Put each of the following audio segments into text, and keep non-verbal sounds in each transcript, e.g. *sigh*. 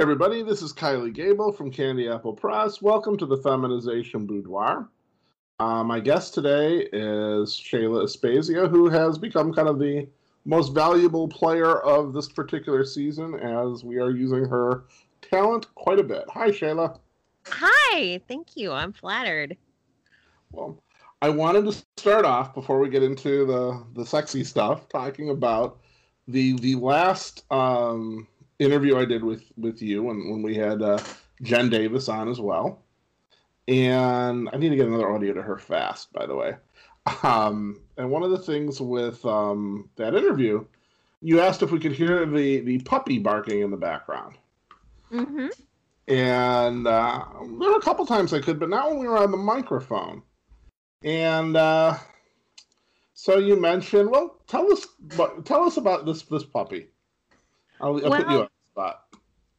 everybody. This is Kylie Gable from Candy Apple Press. Welcome to the Feminization Boudoir. Uh, my guest today is Shayla Aspasia, who has become kind of the most valuable player of this particular season as we are using her talent quite a bit. Hi, Shayla. Hi, thank you. I'm flattered. Well, I wanted to start off before we get into the the sexy stuff, talking about the the last um, interview I did with with you when when we had uh, Jen Davis on as well, and I need to get another audio to her fast, by the way. Um, and one of the things with um, that interview, you asked if we could hear the the puppy barking in the background. Mm-hmm. And uh, there were a couple times I could, but not when we were on the microphone. And uh, so you mentioned, well, tell us, tell us about this this puppy. I'll, I'll well, put you on the spot.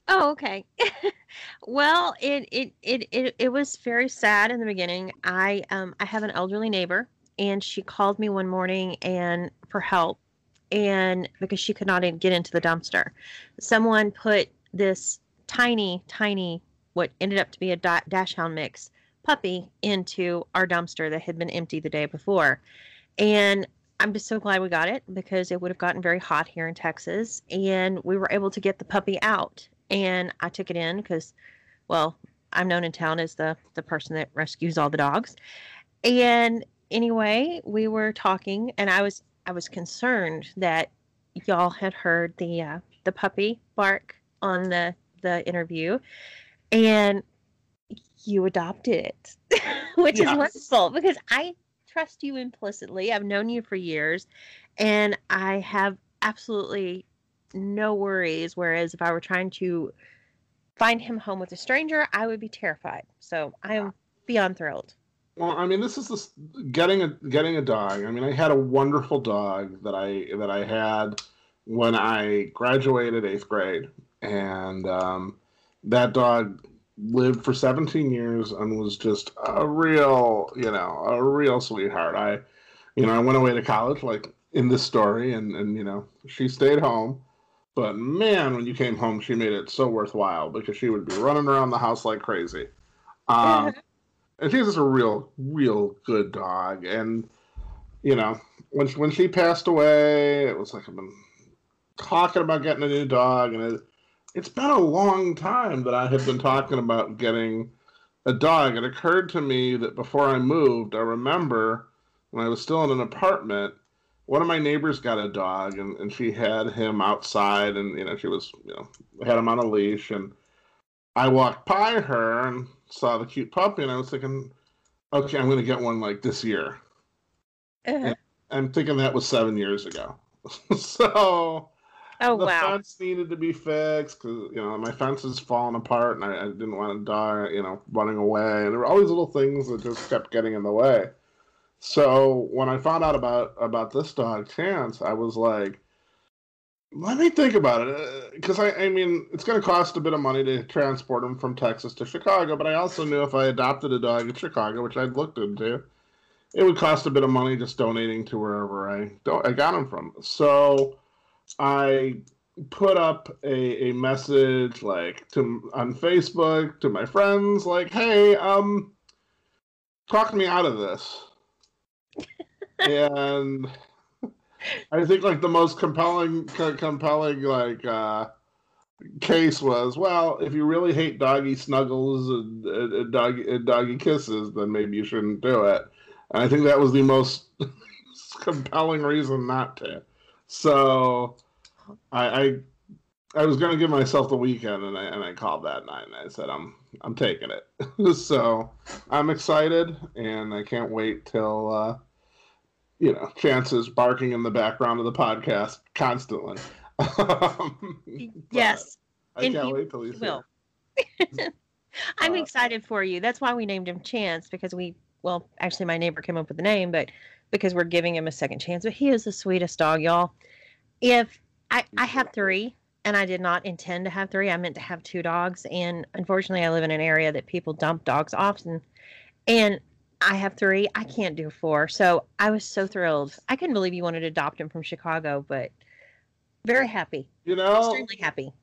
Oh, okay. *laughs* well, it, it it it it was very sad in the beginning. I um I have an elderly neighbor, and she called me one morning and for help, and because she could not get into the dumpster, someone put this tiny, tiny, what ended up to be a dachshund mix puppy into our dumpster that had been empty the day before. And I'm just so glad we got it because it would have gotten very hot here in Texas. And we were able to get the puppy out. And I took it in because, well, I'm known in town as the, the person that rescues all the dogs. And anyway, we were talking, and I was I was concerned that y'all had heard the uh, the puppy bark on the the interview, and you adopted it, *laughs* which yes. is wonderful because I trust you implicitly. I've known you for years, and I have absolutely no worries. Whereas if I were trying to find him home with a stranger, I would be terrified. So I am beyond thrilled. Well, I mean, this is this getting a getting a dog. I mean, I had a wonderful dog that I that I had when I graduated eighth grade, and um, that dog lived for 17 years and was just a real, you know, a real sweetheart. I, you know, I went away to college like in this story, and and you know, she stayed home. But man, when you came home, she made it so worthwhile because she would be running around the house like crazy. Um, *laughs* and she's just a real, real good dog. And you know, when she, when she passed away, it was like I've been talking about getting a new dog, and it, it's been a long time that I have been talking about getting a dog. It occurred to me that before I moved, I remember when I was still in an apartment, one of my neighbors got a dog and, and she had him outside and you know she was you know had him on a leash and I walked by her and saw the cute puppy and I was thinking, okay, I'm gonna get one like this year. Uh-huh. I'm thinking that was seven years ago. *laughs* so Oh the wow! fence needed to be fixed because you know my fence is falling apart, and I, I, didn't want to die, you know, running away. And there were all these little things that just kept getting in the way. So when I found out about about this dog Chance, I was like, let me think about it because uh, I, I mean it's going to cost a bit of money to transport him from Texas to Chicago, but I also knew if I adopted a dog in Chicago, which I'd looked into, it would cost a bit of money just donating to wherever I do- I got him from. So I put up a, a message like to on Facebook to my friends like, "Hey, um, talk me out of this." *laughs* and I think like the most compelling compelling like uh, case was well, if you really hate doggy snuggles and, and, and doggy and doggy kisses, then maybe you shouldn't do it. And I think that was the most *laughs* compelling reason not to. So I I, I was going to give myself the weekend, and I and I called that night, and I said I'm I'm taking it. *laughs* so I'm excited, and I can't wait till uh, you know chances barking in the background of the podcast constantly. *laughs* yes, I and can't wait till he's will. *laughs* I'm uh, excited for you. That's why we named him Chance because we well, actually, my neighbor came up with the name, but because we're giving him a second chance. But he is the sweetest dog, y'all. If I, I have three, and I did not intend to have three. I meant to have two dogs, and unfortunately, I live in an area that people dump dogs often, and I have three. I can't do four, so I was so thrilled. I couldn't believe you wanted to adopt him from Chicago, but very happy. You know, extremely happy.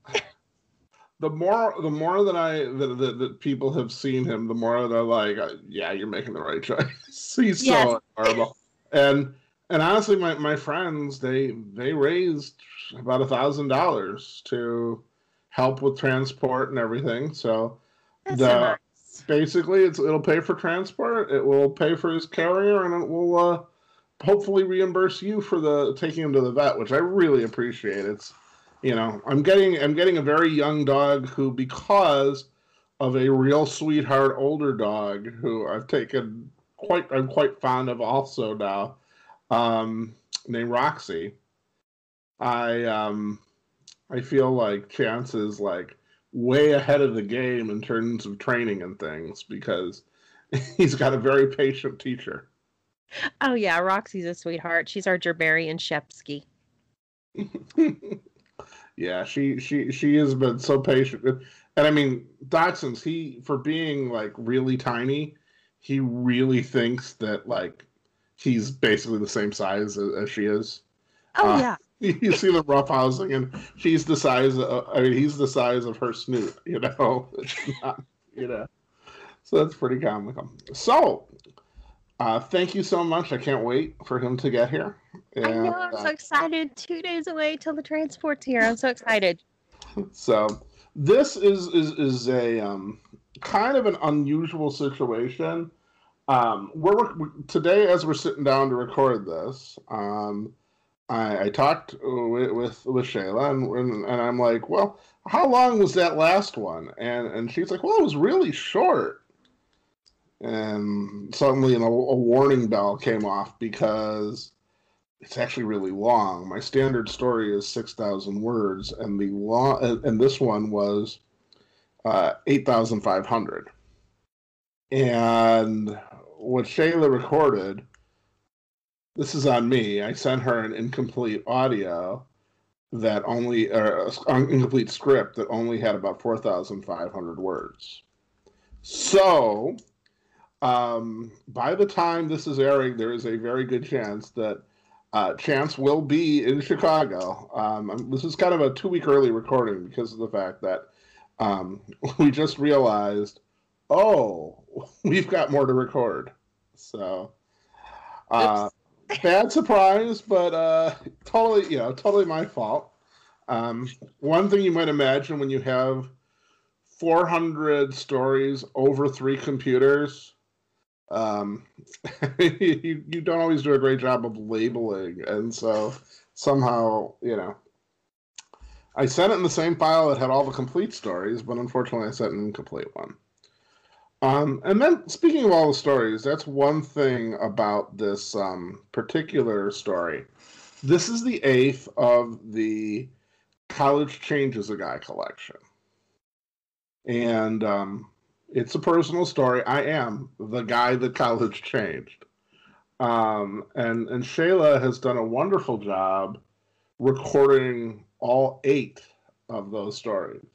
The more the more that I that, that, that people have seen him, the more they're like, uh, yeah, you're making the right *laughs* choice. He's yes. so adorable. and and honestly, my, my friends they they raised about a thousand dollars to help with transport and everything. So That's the so nice. basically it's it'll pay for transport, it will pay for his carrier, and it will uh, hopefully reimburse you for the taking him to the vet, which I really appreciate. It's you know, I'm getting I'm getting a very young dog who because of a real sweetheart older dog who I've taken quite I'm quite fond of also now, um, named Roxy. I um I feel like Chance is like way ahead of the game in terms of training and things because *laughs* he's got a very patient teacher. Oh yeah, Roxy's a sweetheart. She's our Gerberian Shepsky. *laughs* yeah, she she she has been so patient, and I mean Dachshunds. He for being like really tiny, he really thinks that like he's basically the same size as, as she is. Oh uh, yeah. *laughs* You see the roughhousing, and she's the size. Of, I mean, he's the size of her snoot. You know, *laughs* not, you know. So that's pretty comical. So uh, thank you so much. I can't wait for him to get here. And, I know. I'm uh, so excited. Two days away till the transport's here. I'm so excited. So this is is is a um, kind of an unusual situation. Um, we're, we're today as we're sitting down to record this. Um, I, I talked with, with, with Shayla and, and, and I'm like, well, how long was that last one? And and she's like, well, it was really short and suddenly a, warning bell came off because it's actually really long. My standard story is six thousand words, and the long and this one was uh, eight thousand five hundred. And what Shayla recorded, this is on me. I sent her an incomplete audio that only, or an incomplete script that only had about four thousand five hundred words. So um, by the time this is airing, there is a very good chance that uh, Chance will be in Chicago. Um, this is kind of a two week early recording because of the fact that um, *laughs* we just realized, oh, *laughs* we've got more to record. So, uh, bad surprise, but uh, totally, you know, totally my fault. Um, one thing you might imagine when you have 400 stories over three computers um, *laughs* you, you don't always do a great job of labeling, and so somehow you know. I sent it in the same file that had all the complete stories, but unfortunately, I sent an incomplete one. Um, and then, speaking of all the stories, that's one thing about this um, particular story. This is the eighth of the College Changes a Guy collection. And um, it's a personal story. I am the guy that college changed. Um, and and Shayla has done a wonderful job recording all eight of those stories.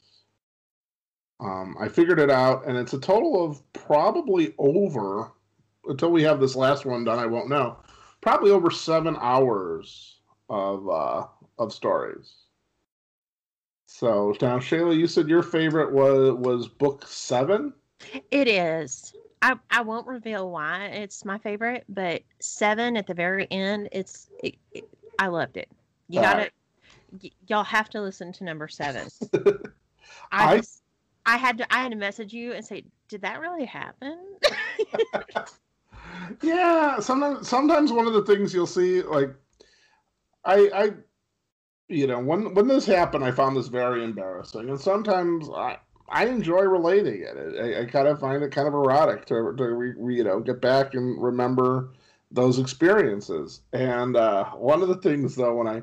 Um, I figured it out, and it's a total of probably over until we have this last one done. I won't know. Probably over seven hours of uh, of stories. So now, Shayla, you said your favorite was was book seven. It is. I, I won't reveal why it's my favorite, but seven at the very end, it's it, it, I loved it. You got to y- y'all have to listen to number seven. *laughs* I, I, just, I had to I had to message you and say, did that really happen? *laughs* yeah, sometimes sometimes one of the things you'll see like I I you know when when this happened, I found this very embarrassing, and sometimes I I enjoy relating it. I, I, kind of find it kind of erotic to, to re, you know get back and remember those experiences. And uh, one of the things, though, when I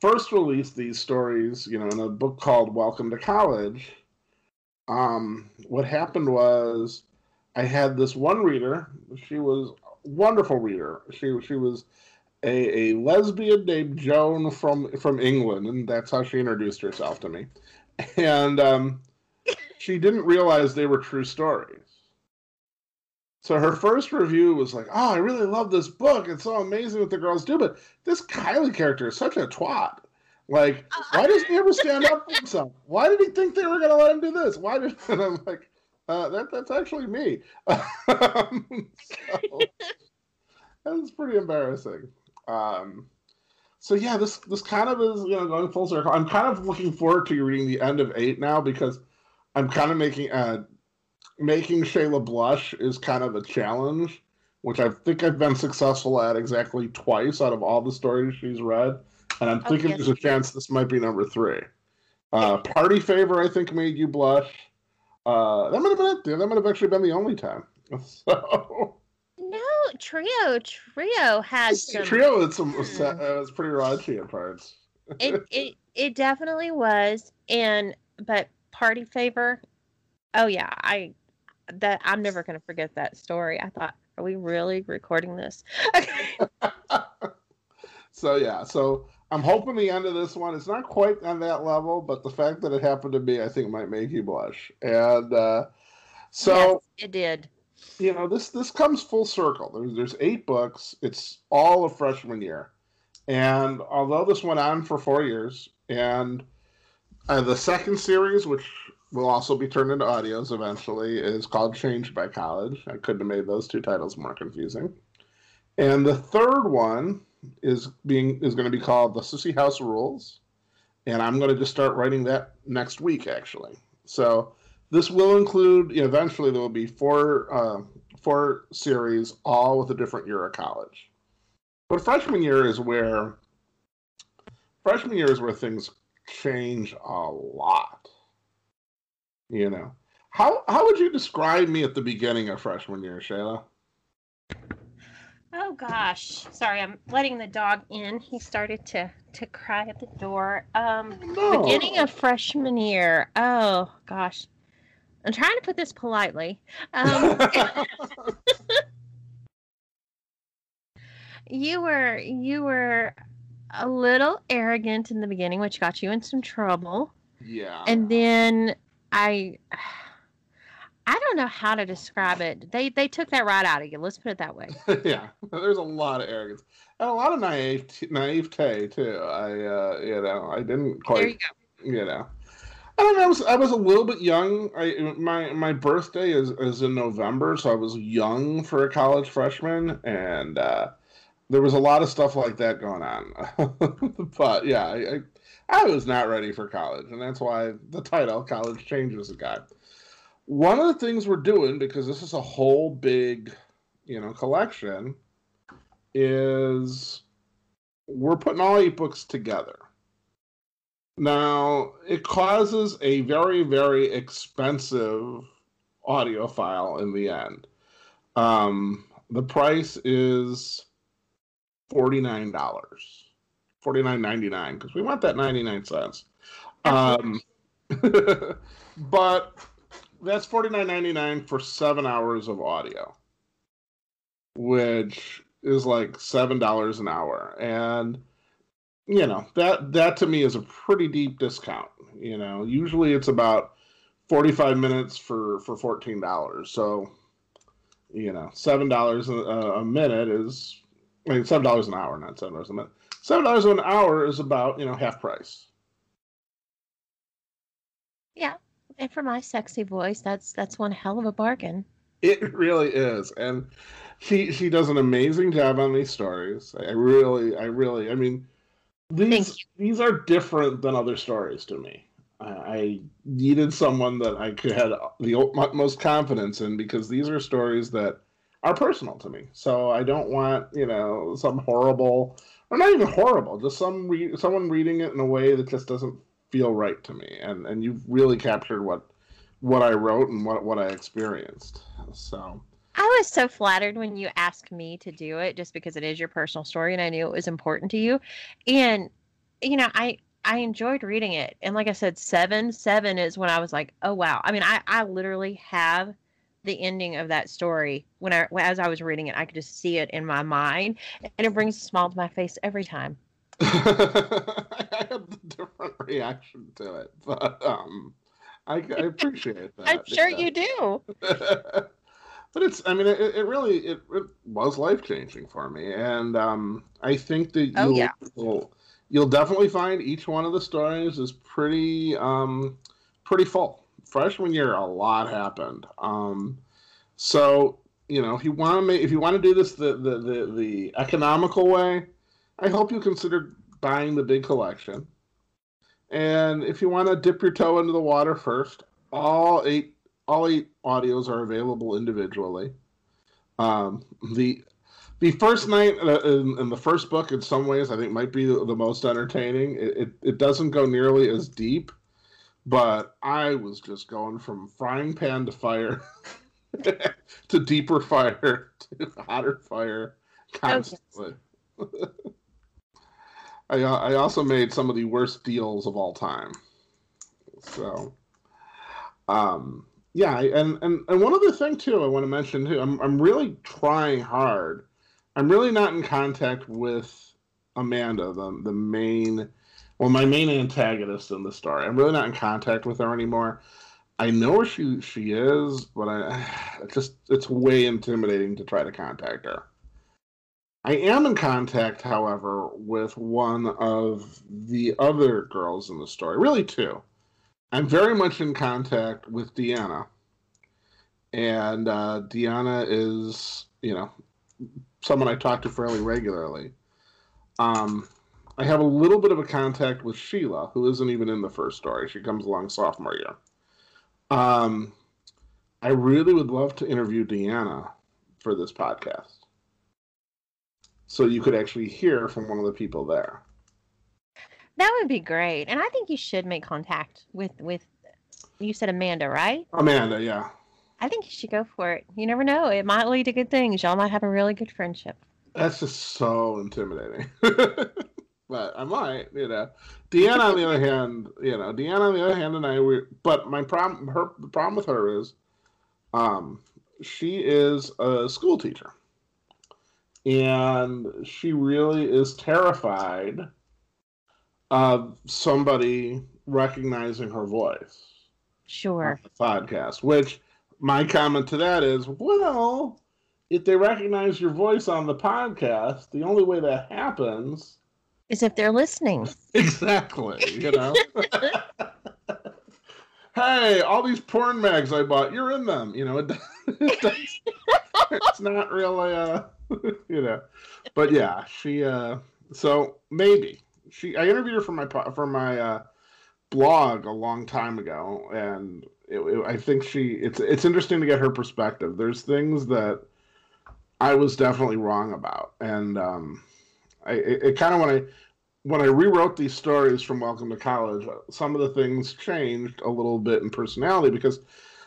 first released these stories, you know, in a book called Welcome to College, um, what happened was I had this one reader. She was a wonderful reader. She she was a, a lesbian named Joan from from England, and that's how she introduced herself to me. And um, she didn't realize they were true stories. So her first review was like, "Oh, I really love this book. It's so amazing what the girls do, but this Kylie character is such a twat." Like, why doesn't he ever stand up for *laughs* himself? Why did he think they were going to let him do this? Why did? *laughs* And I'm like, uh, that that's actually me. *laughs* um, so, that's pretty embarrassing. Um, so yeah, this this kind of is you know going full circle. I'm kind of looking forward to reading the end of eight now because I'm kind of making uh making Shayla blush is kind of a challenge, which I think I've been successful at exactly twice out of all the stories she's read, and I'm thinking yes. there's a chance this might be number three. Uh, Party favor I think made you blush. Uh, that might have been it. That might have actually been the only time. *laughs* So. No, trio, trio has some. Trio It's some. Was, uh, was pretty raunchy at parts. it it it definitely was, and but party favor. Oh yeah, I that I'm never gonna forget that story. I thought, are we really recording this? *laughs* so yeah, so I'm hoping the end of this one is not quite on that level, but the fact that it happened to me, I think, might make you blush. And uh, so yes, it did. You know, this this comes full circle. There's there's eight books. It's all of freshman year, and although this went on for four years, and uh, the second series, which will also be turned into audios eventually, is called Changed by College. I couldn't have made those two titles more confusing. And the third one is being is going to be called the Sissy House Rules, and I'm going to just start writing that next week actually. So this will include eventually there will be four uh, four series all with a different year of college. But freshman year is where freshman year is where things change a lot. You know, how how would you describe me at the beginning of freshman year, Shayla? Oh gosh, sorry, I'm letting the dog in. He started to to cry at the door. Um, no. beginning of freshman year. Oh gosh, I'm trying to put this politely. Um, *laughs* *laughs* you were you were a little arrogant in the beginning, which got you in some trouble. Yeah. And then I I don't know how to describe it. They they took that right out of you. Let's put it that way. *laughs* yeah, there's a lot of arrogance and a lot of naive naivete too. I uh, you know I didn't quite. There you go. You know. I mean, I was I was a little bit young. I my my birthday is is in November, so I was young for a college freshman, and uh, there was a lot of stuff like that going on. *laughs* but yeah, I, I, was not ready for college, and that's why the title "College Changes a Guy." one of the things we're doing because this is a whole big you know collection is we're putting all eight books together now it causes a very very expensive audio file in the end um, the price is $49 $49.99 because we want that 99 cents um, *laughs* but that's forty nine ninety nine for seven hours of audio, which is like seven dollars an hour, and you know that that to me is a pretty deep discount. You know, usually it's about forty five minutes for for fourteen dollars. So, you know, seven dollars a, a minute is I mean seven dollars an hour, not seven dollars a minute. Seven dollars an hour is about you know half price. Yeah, and for my sexy voice, that's that's one hell of a bargain. It really is, and she she does an amazing job on these stories. I really, I really, I mean, these these are different than other stories to me. I, I needed someone that I could have the utmost confidence in because these are stories that are personal to me. So I don't want you know some horrible or not even horrible, just some re- someone reading it in a way that just doesn't feel right to me, and and you've really captured what what I wrote and what what I experienced. So. I was so flattered when you asked me to do it just because it is your personal story and I knew it was important to you. And you know, I I enjoyed reading it. And like I said, 7 7 is when I was like, "Oh wow." I mean, I I literally have the ending of that story when I as I was reading it, I could just see it in my mind and it brings a smile to my face every time. *laughs* I had a different reaction to it, but um, I, I appreciate *laughs* that. I'm sure yeah. you do. *laughs* but it's, I mean, it, it really, it, it was life changing for me, and um, I think that you'll, oh, yeah. you'll, you'll definitely find each one of the stories is pretty um, pretty full. Freshman year, a lot happened. Um, so you know, if you want to make, if you want to do this the, the the the economical way, I hope you consider buying the big collection. And if you want to dip your toe into the water first, all eight all eight audios are available individually. Um, the the first night uh, in, in, the first book, in some ways, I think might be the, the most entertaining. It, it, it doesn't go nearly as deep, but I was just going from frying pan to fire *laughs* to deeper fire *laughs* to hotter fire constantly. Okay. *laughs* I uh, I also made some of the worst deals of all time. So, um, yeah, and and and one other thing too, I want to mention too. I'm I'm really trying hard I'm really not in contact with Amanda, the the main, well, my main antagonist in the story. I'm really not in contact with her anymore. I know where she she is, but I *sighs* just it's way intimidating to try to contact her. I am in contact, however, with one of the other girls in the story, really two. I'm very much in contact with Deanna, and uh, Deanna is, you know, someone I talk to fairly regularly. Um, I have a little bit of a contact with Sheila, who isn't even in the first story. She comes along sophomore year. Um, I really would love to interview Deanna for this podcast. So you could actually hear from one of the people there. That would be great. And I think you should make contact with with you said Amanda, right? Amanda, yeah. I think you should go for it. You never know; it might lead to good things. Y'all might have a really good friendship. That's just so intimidating. *laughs* but I might, you know. Deanna, on the other hand, you know, Deanna, on the other hand, and I we. But my problem, her, the problem with her is, um, she is a school teacher, and she really is terrified of somebody recognizing her voice. Sure. podcast, which my comment to that is, well, if they recognize your voice on the podcast, the only way that happens is if they're listening. *laughs* Exactly. You know. *laughs* hey, all these porn mags I bought, you're in them. You know, *laughs* it, it it's not really, uh, you know, but yeah, she. uh So maybe she. I interviewed her for my for my uh, blog a long time ago, and it, it, I think she it's it's interesting to get her perspective. There's things that I was definitely wrong about, and um, I it, it kind of when I when I rewrote these stories from Welcome to College, uh, some of the things changed a little bit in personality because,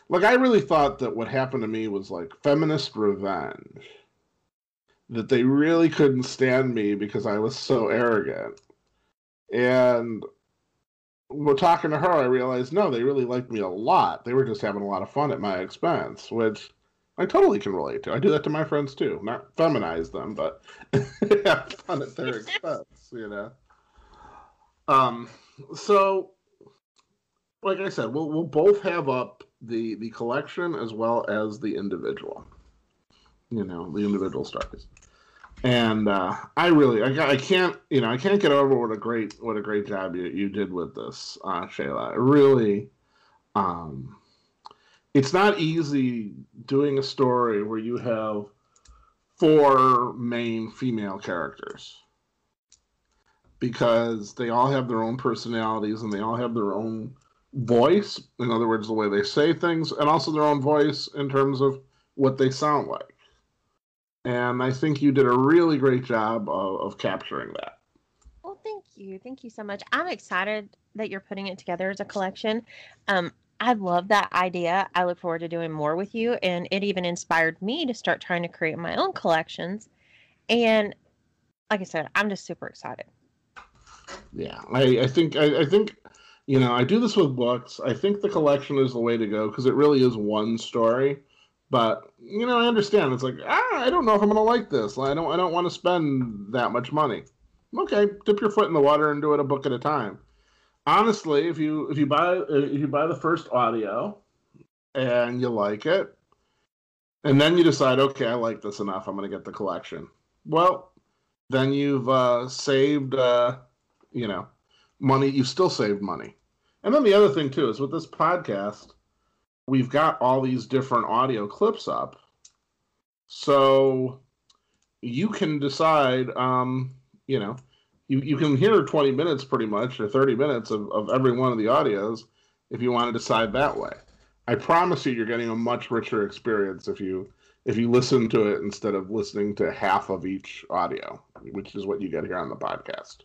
like, I really thought that what happened to me was like feminist revenge. That they really couldn't stand me because I was so arrogant. And well, talking to her, I realized no, they really liked me a lot. They were just having a lot of fun at my expense, which I totally can relate to. I do that to my friends too. Not feminize them, but *laughs* have fun at their *laughs* expense, you know. Um, so, like I said, we'll we'll both have up the the collection as well as the individual. You know, the individual stories and uh, I really, I, I can't, you know, I can't get over what a great, what a great job you, you did with this, uh, Shayla. It really, um, it's not easy doing a story where you have four main female characters because they all have their own personalities and they all have their own voice. In other words, the way they say things, and also their own voice in terms of what they sound like and I think you did a really great job of, of capturing that. Well, thank you, thank you so much. I'm excited that you're putting it together as a collection. Um, I love that idea. I look forward to doing more with you, and it even inspired me to start trying to create my own collections. And like I said, I'm just super excited. Yeah, I, I think I, I think you know I do this with books. I think the collection is the way to go because it really is one story but you know, I understand. It's like ah, I don't know if I'm gonna like this. I don't. I don't want to spend that much money. Okay, dip your foot in the water and do it a book at a time. Honestly, if you if you buy if you buy the first audio and you like it, and then you decide, okay, I like this enough. I'm gonna get the collection. Well, then you've uh, saved uh, you know, money. You still save money. And then the other thing too is with this podcast, we've got all these different audio clips up, so you can decide. Um, you know, you you can hear twenty minutes pretty much or thirty minutes of, of every one of the audios if you want to decide that way. I promise you, you're getting a much richer experience if you if you listen to it instead of listening to half of each audio, which is what you get here on the podcast.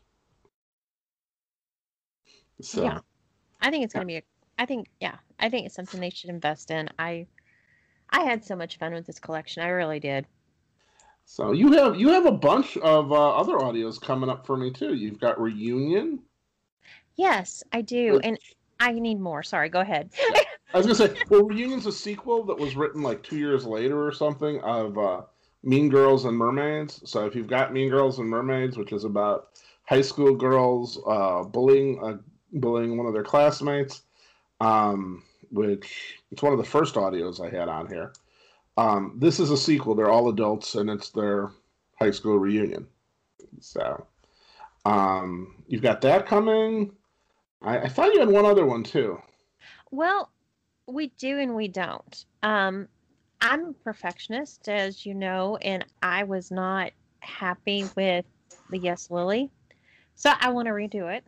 So, yeah, I think it's going to be a. I think yeah, I think it's something they should invest in. I I had so much fun with this collection. I really did. So you have you have a bunch of uh, other audios coming up for me too. You've got reunion. Yes, I do, which, and I need more. Sorry, go ahead. *laughs* I was gonna say, well, Reunion's a sequel that was written like two years later or something of uh, Mean Girls and Mermaids. So if you've got Mean Girls and Mermaids, which is about high school girls uh, bullying uh, bullying one of their classmates, um, which it's one of the first audios I had on here. Um, this is a sequel. They're all adults, and it's their high school reunion. So um, you've got that coming. I, I thought you had one other one too. Well, we do and we don't. Um, I'm a perfectionist, as you know, and I was not happy with the Yes Lily. So I want to redo it.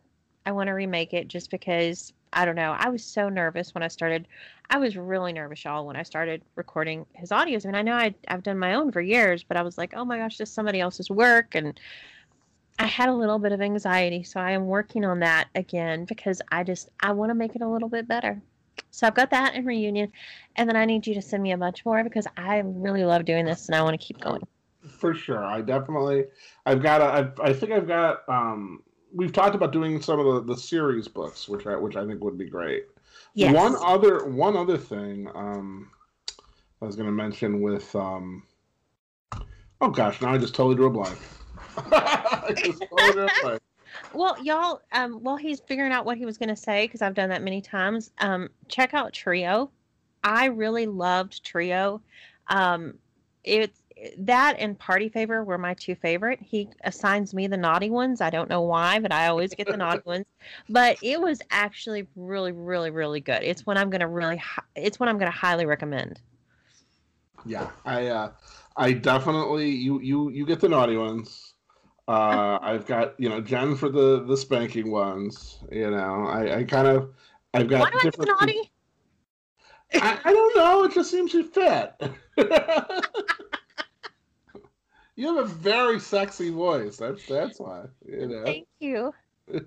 I want to remake it just because I don't know. I was so nervous when I started. I was really nervous, y'all, when I started recording his audios. I mean, I know i have done my own for years, but I was like, oh my gosh, this is somebody else's work. And I had a little bit of anxiety. So I am working on that again because I just, I want to make it a little bit better. So I've got that in reunion, and then I need you to send me a bunch more because I really love doing this and I want to keep going. For sure, I definitely. I've got. I've, I think I've got. Um, we've talked about doing some of the, the series books, which I which I think would be great. Yes. One other one other thing um, I was going to mention with. Um, oh gosh, now I just totally drew a blank. *laughs* I just totally drew a blank. *laughs* Well, y'all, um, while he's figuring out what he was going to say, because I've done that many times, um, check out Trio. I really loved Trio. Um, it's that and Party Favor were my two favorite. He assigns me the naughty ones. I don't know why, but I always get the naughty *laughs* ones. But it was actually really, really, really good. It's one I'm going to really. It's one I'm going to highly recommend. Yeah, I, uh, I definitely you you you get the naughty ones. Uh, *laughs* I've got you know Jen for the the spanking ones. You know, I, I kind of I've got Why different. naughty? I, I don't know. It just seems to fit. *laughs* you have a very sexy voice. That's that's why. You know. Thank you. *laughs*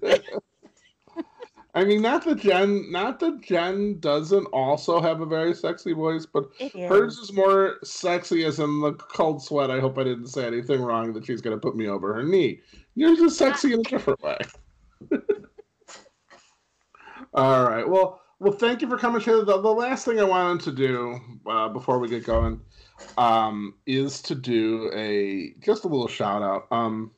I mean, not that Jen, not that Jen doesn't also have a very sexy voice, but hers is more sexy as in the cold sweat. I hope I didn't say anything wrong that she's going to put me over her knee. Yours is sexy in a different way. *laughs* All right. Well, well, thank you for coming, Shayla. The, the last thing I wanted to do uh, before we get going um, is to do a just a little shout out. Um,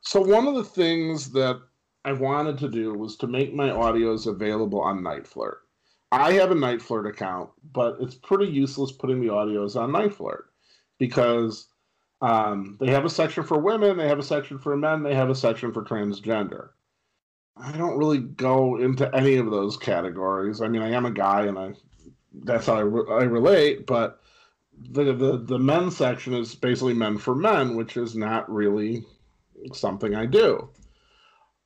so one of the things that I wanted to do was to make my audios available on NiteFlirt. I have a NiteFlirt account, but it's pretty useless putting the audios on NiteFlirt because um, they have a section for women, they have a section for men, they have a section for transgender. I don't really go into any of those categories. I mean, I am a guy, and I that's how I, re- I relate. But the, the the men section is basically men for men, which is not really something I do.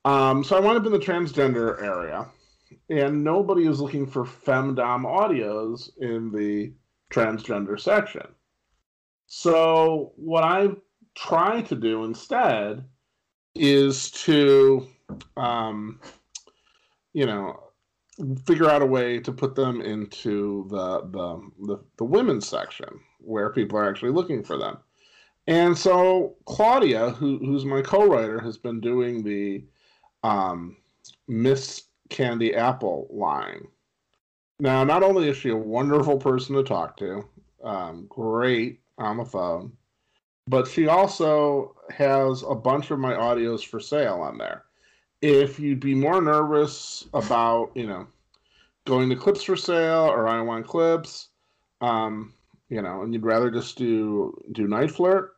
Um, so I wound up in the transgender area, and nobody is looking for femdom audios in the transgender section. So what I try to do instead is to, um, you know, figure out a way to put them into the, the the the women's section where people are actually looking for them. And so Claudia, who, who's my co-writer, has been doing the um, Miss Candy Apple line. Now, not only is she a wonderful person to talk to, um, great on the phone, but she also has a bunch of my audios for sale on there. If you'd be more nervous about, you know, going to Clips4Sale or IWantClips, um, you know, and you'd rather just do do NiteFlirt,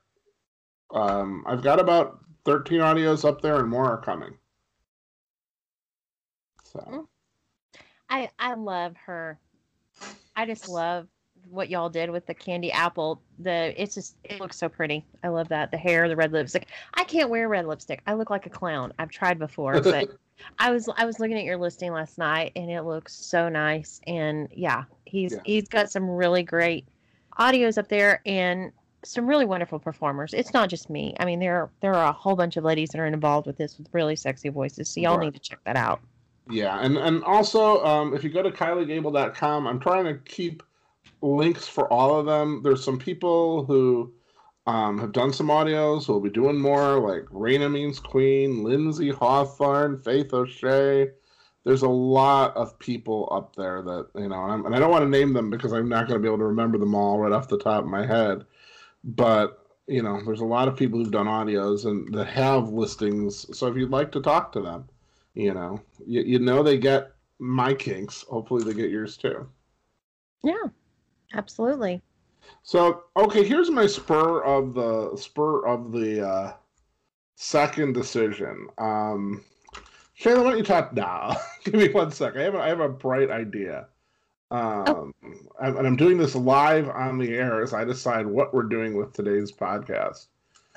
um, I've got about 13 audios up there and more are coming. So I I love her. I just love what y'all did with the candy apple. The it's just it looks so pretty. I love that. The hair, the red lipstick. I can't wear red lipstick. I look like a clown. I've tried before, *laughs* but I was I was looking at your listing last night and it looks so nice. And yeah, he's Yeah. he's got some really great audios up there and some really wonderful performers. It's not just me. I mean, there there are a whole bunch of ladies that are involved with this with really sexy voices. So y'all Right. need to check that out. Yeah, and and also um, if you go to KylieGable.com, I'm trying to keep links for all of them. There's some people who um, have done some audios who will be doing more, like Raina Means Queen, Lindsay Hawthorne, Faith O'Shea. There's a lot of people up there that you know, and, I'm, and I don't want to name them because I'm not going to be able to remember them all right off the top of my head. But you know, there's a lot of people who've done audios and that have listings. So if you'd like to talk to them, you know, you, you know they get my kinks. Hopefully they get yours too. Yeah, absolutely. So okay, here's my spur of the spur of the uh, second decision. Um, Shayla, why don't you talk *laughs* now? Give me one sec. I have a, I have a bright idea. Um, and and I'm doing this live on the air as I decide what we're doing with today's podcast.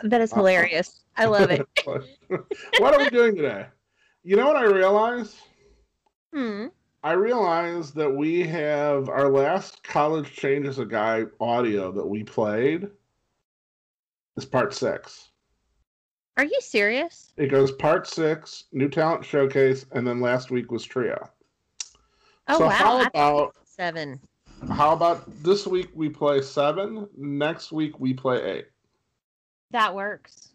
That is Uh-huh. hilarious. I love it. *laughs* what are we doing today? You know what I realized? hmm. I realized that we have our last college changes a guy audio that we played is part six. Are you serious? It goes part six, new talent showcase, and then last week was trio. Oh so wow! how about seven. how about this week we play seven, next week we play eight. That works.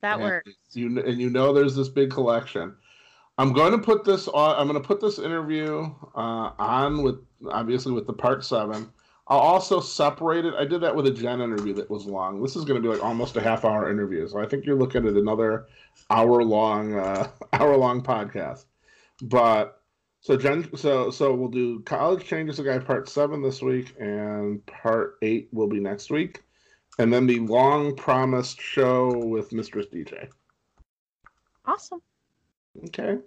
That And works. You and you know there's this big collection. I'm going to put this on. I'm going to put this interview uh, on with obviously with the part seven. I'll also separate it. I did that with a Jen interview that was long. This is going to be like almost a half hour interview, so I think you're looking at another hour long uh, *laughs* hour long podcast. But so Jen, so so we'll do college changes a guy part seven this week, and part eight will be next week, and then the long promised show with Mistress DJ. Awesome. Okay.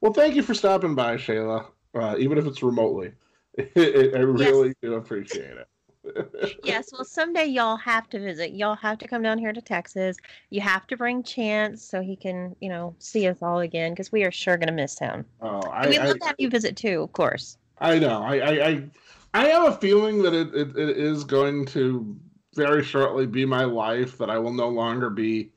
Well, thank you for stopping by, Shayla, uh, even if it's remotely. *laughs* I really do appreciate it. *laughs* Yes. Well, someday y'all have to visit. Y'all have to come down here to Texas. You have to bring Chance so he can, you know, see us all again because we are sure going to miss him. Oh, I, we'd love to have you visit too, of course. I know. I, I, I, I have a feeling that it, it, it is going to very shortly be my life that I will no longer be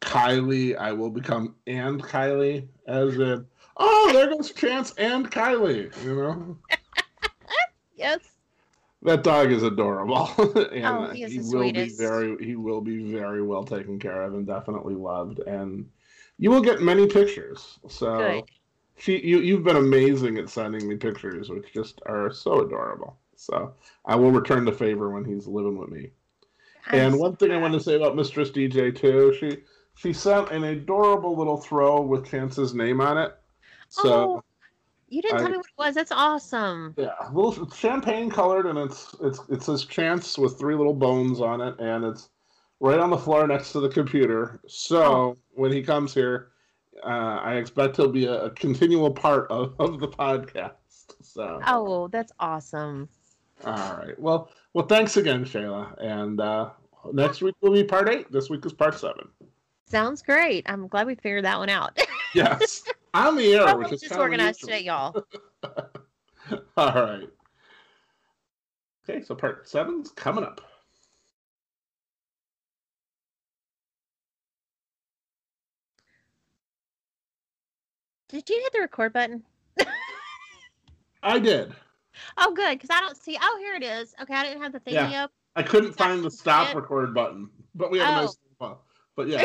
Kylie. I will become and Kylie, as in, oh, there goes Chance and Kylie. You know, *laughs* Yes. that dog is adorable, *laughs* and Oh, he is uh, the will sweetest. be very, he will be very well taken care of and definitely loved. And you will get many pictures. So. Good. She, you, you've been amazing at sending me pictures, which just are so adorable. So I will return the favor when he's living with me. and I'm one thing I want to say about Mistress DJ too, she she sent an adorable little throw with Chance's name on it. So Oh, you didn't tell I- me what it was. That's awesome. yeah, little champagne colored, and it's it's it says Chance with three little bones on it, and it's right on the floor next to the computer. So Oh. when he comes here, uh, I expect he'll be a, a continual part of, of the podcast. So Oh, that's awesome. All right. Well, well, thanks again, Shayla. And uh, next week will be part eight. This week is part seven. Sounds great. I'm glad we figured that one out. *laughs* Yes, on the air, Well, which is just organized of today, y'all. *laughs* All right. Okay, so part seven's coming up. Did you hit the record button? *laughs* I did. Oh, good, because I don't see. Oh, here it is. Okay, I didn't have the thingy Yeah. up. I couldn't find the stop record button, but we have a Oh. nice. Well, but yeah,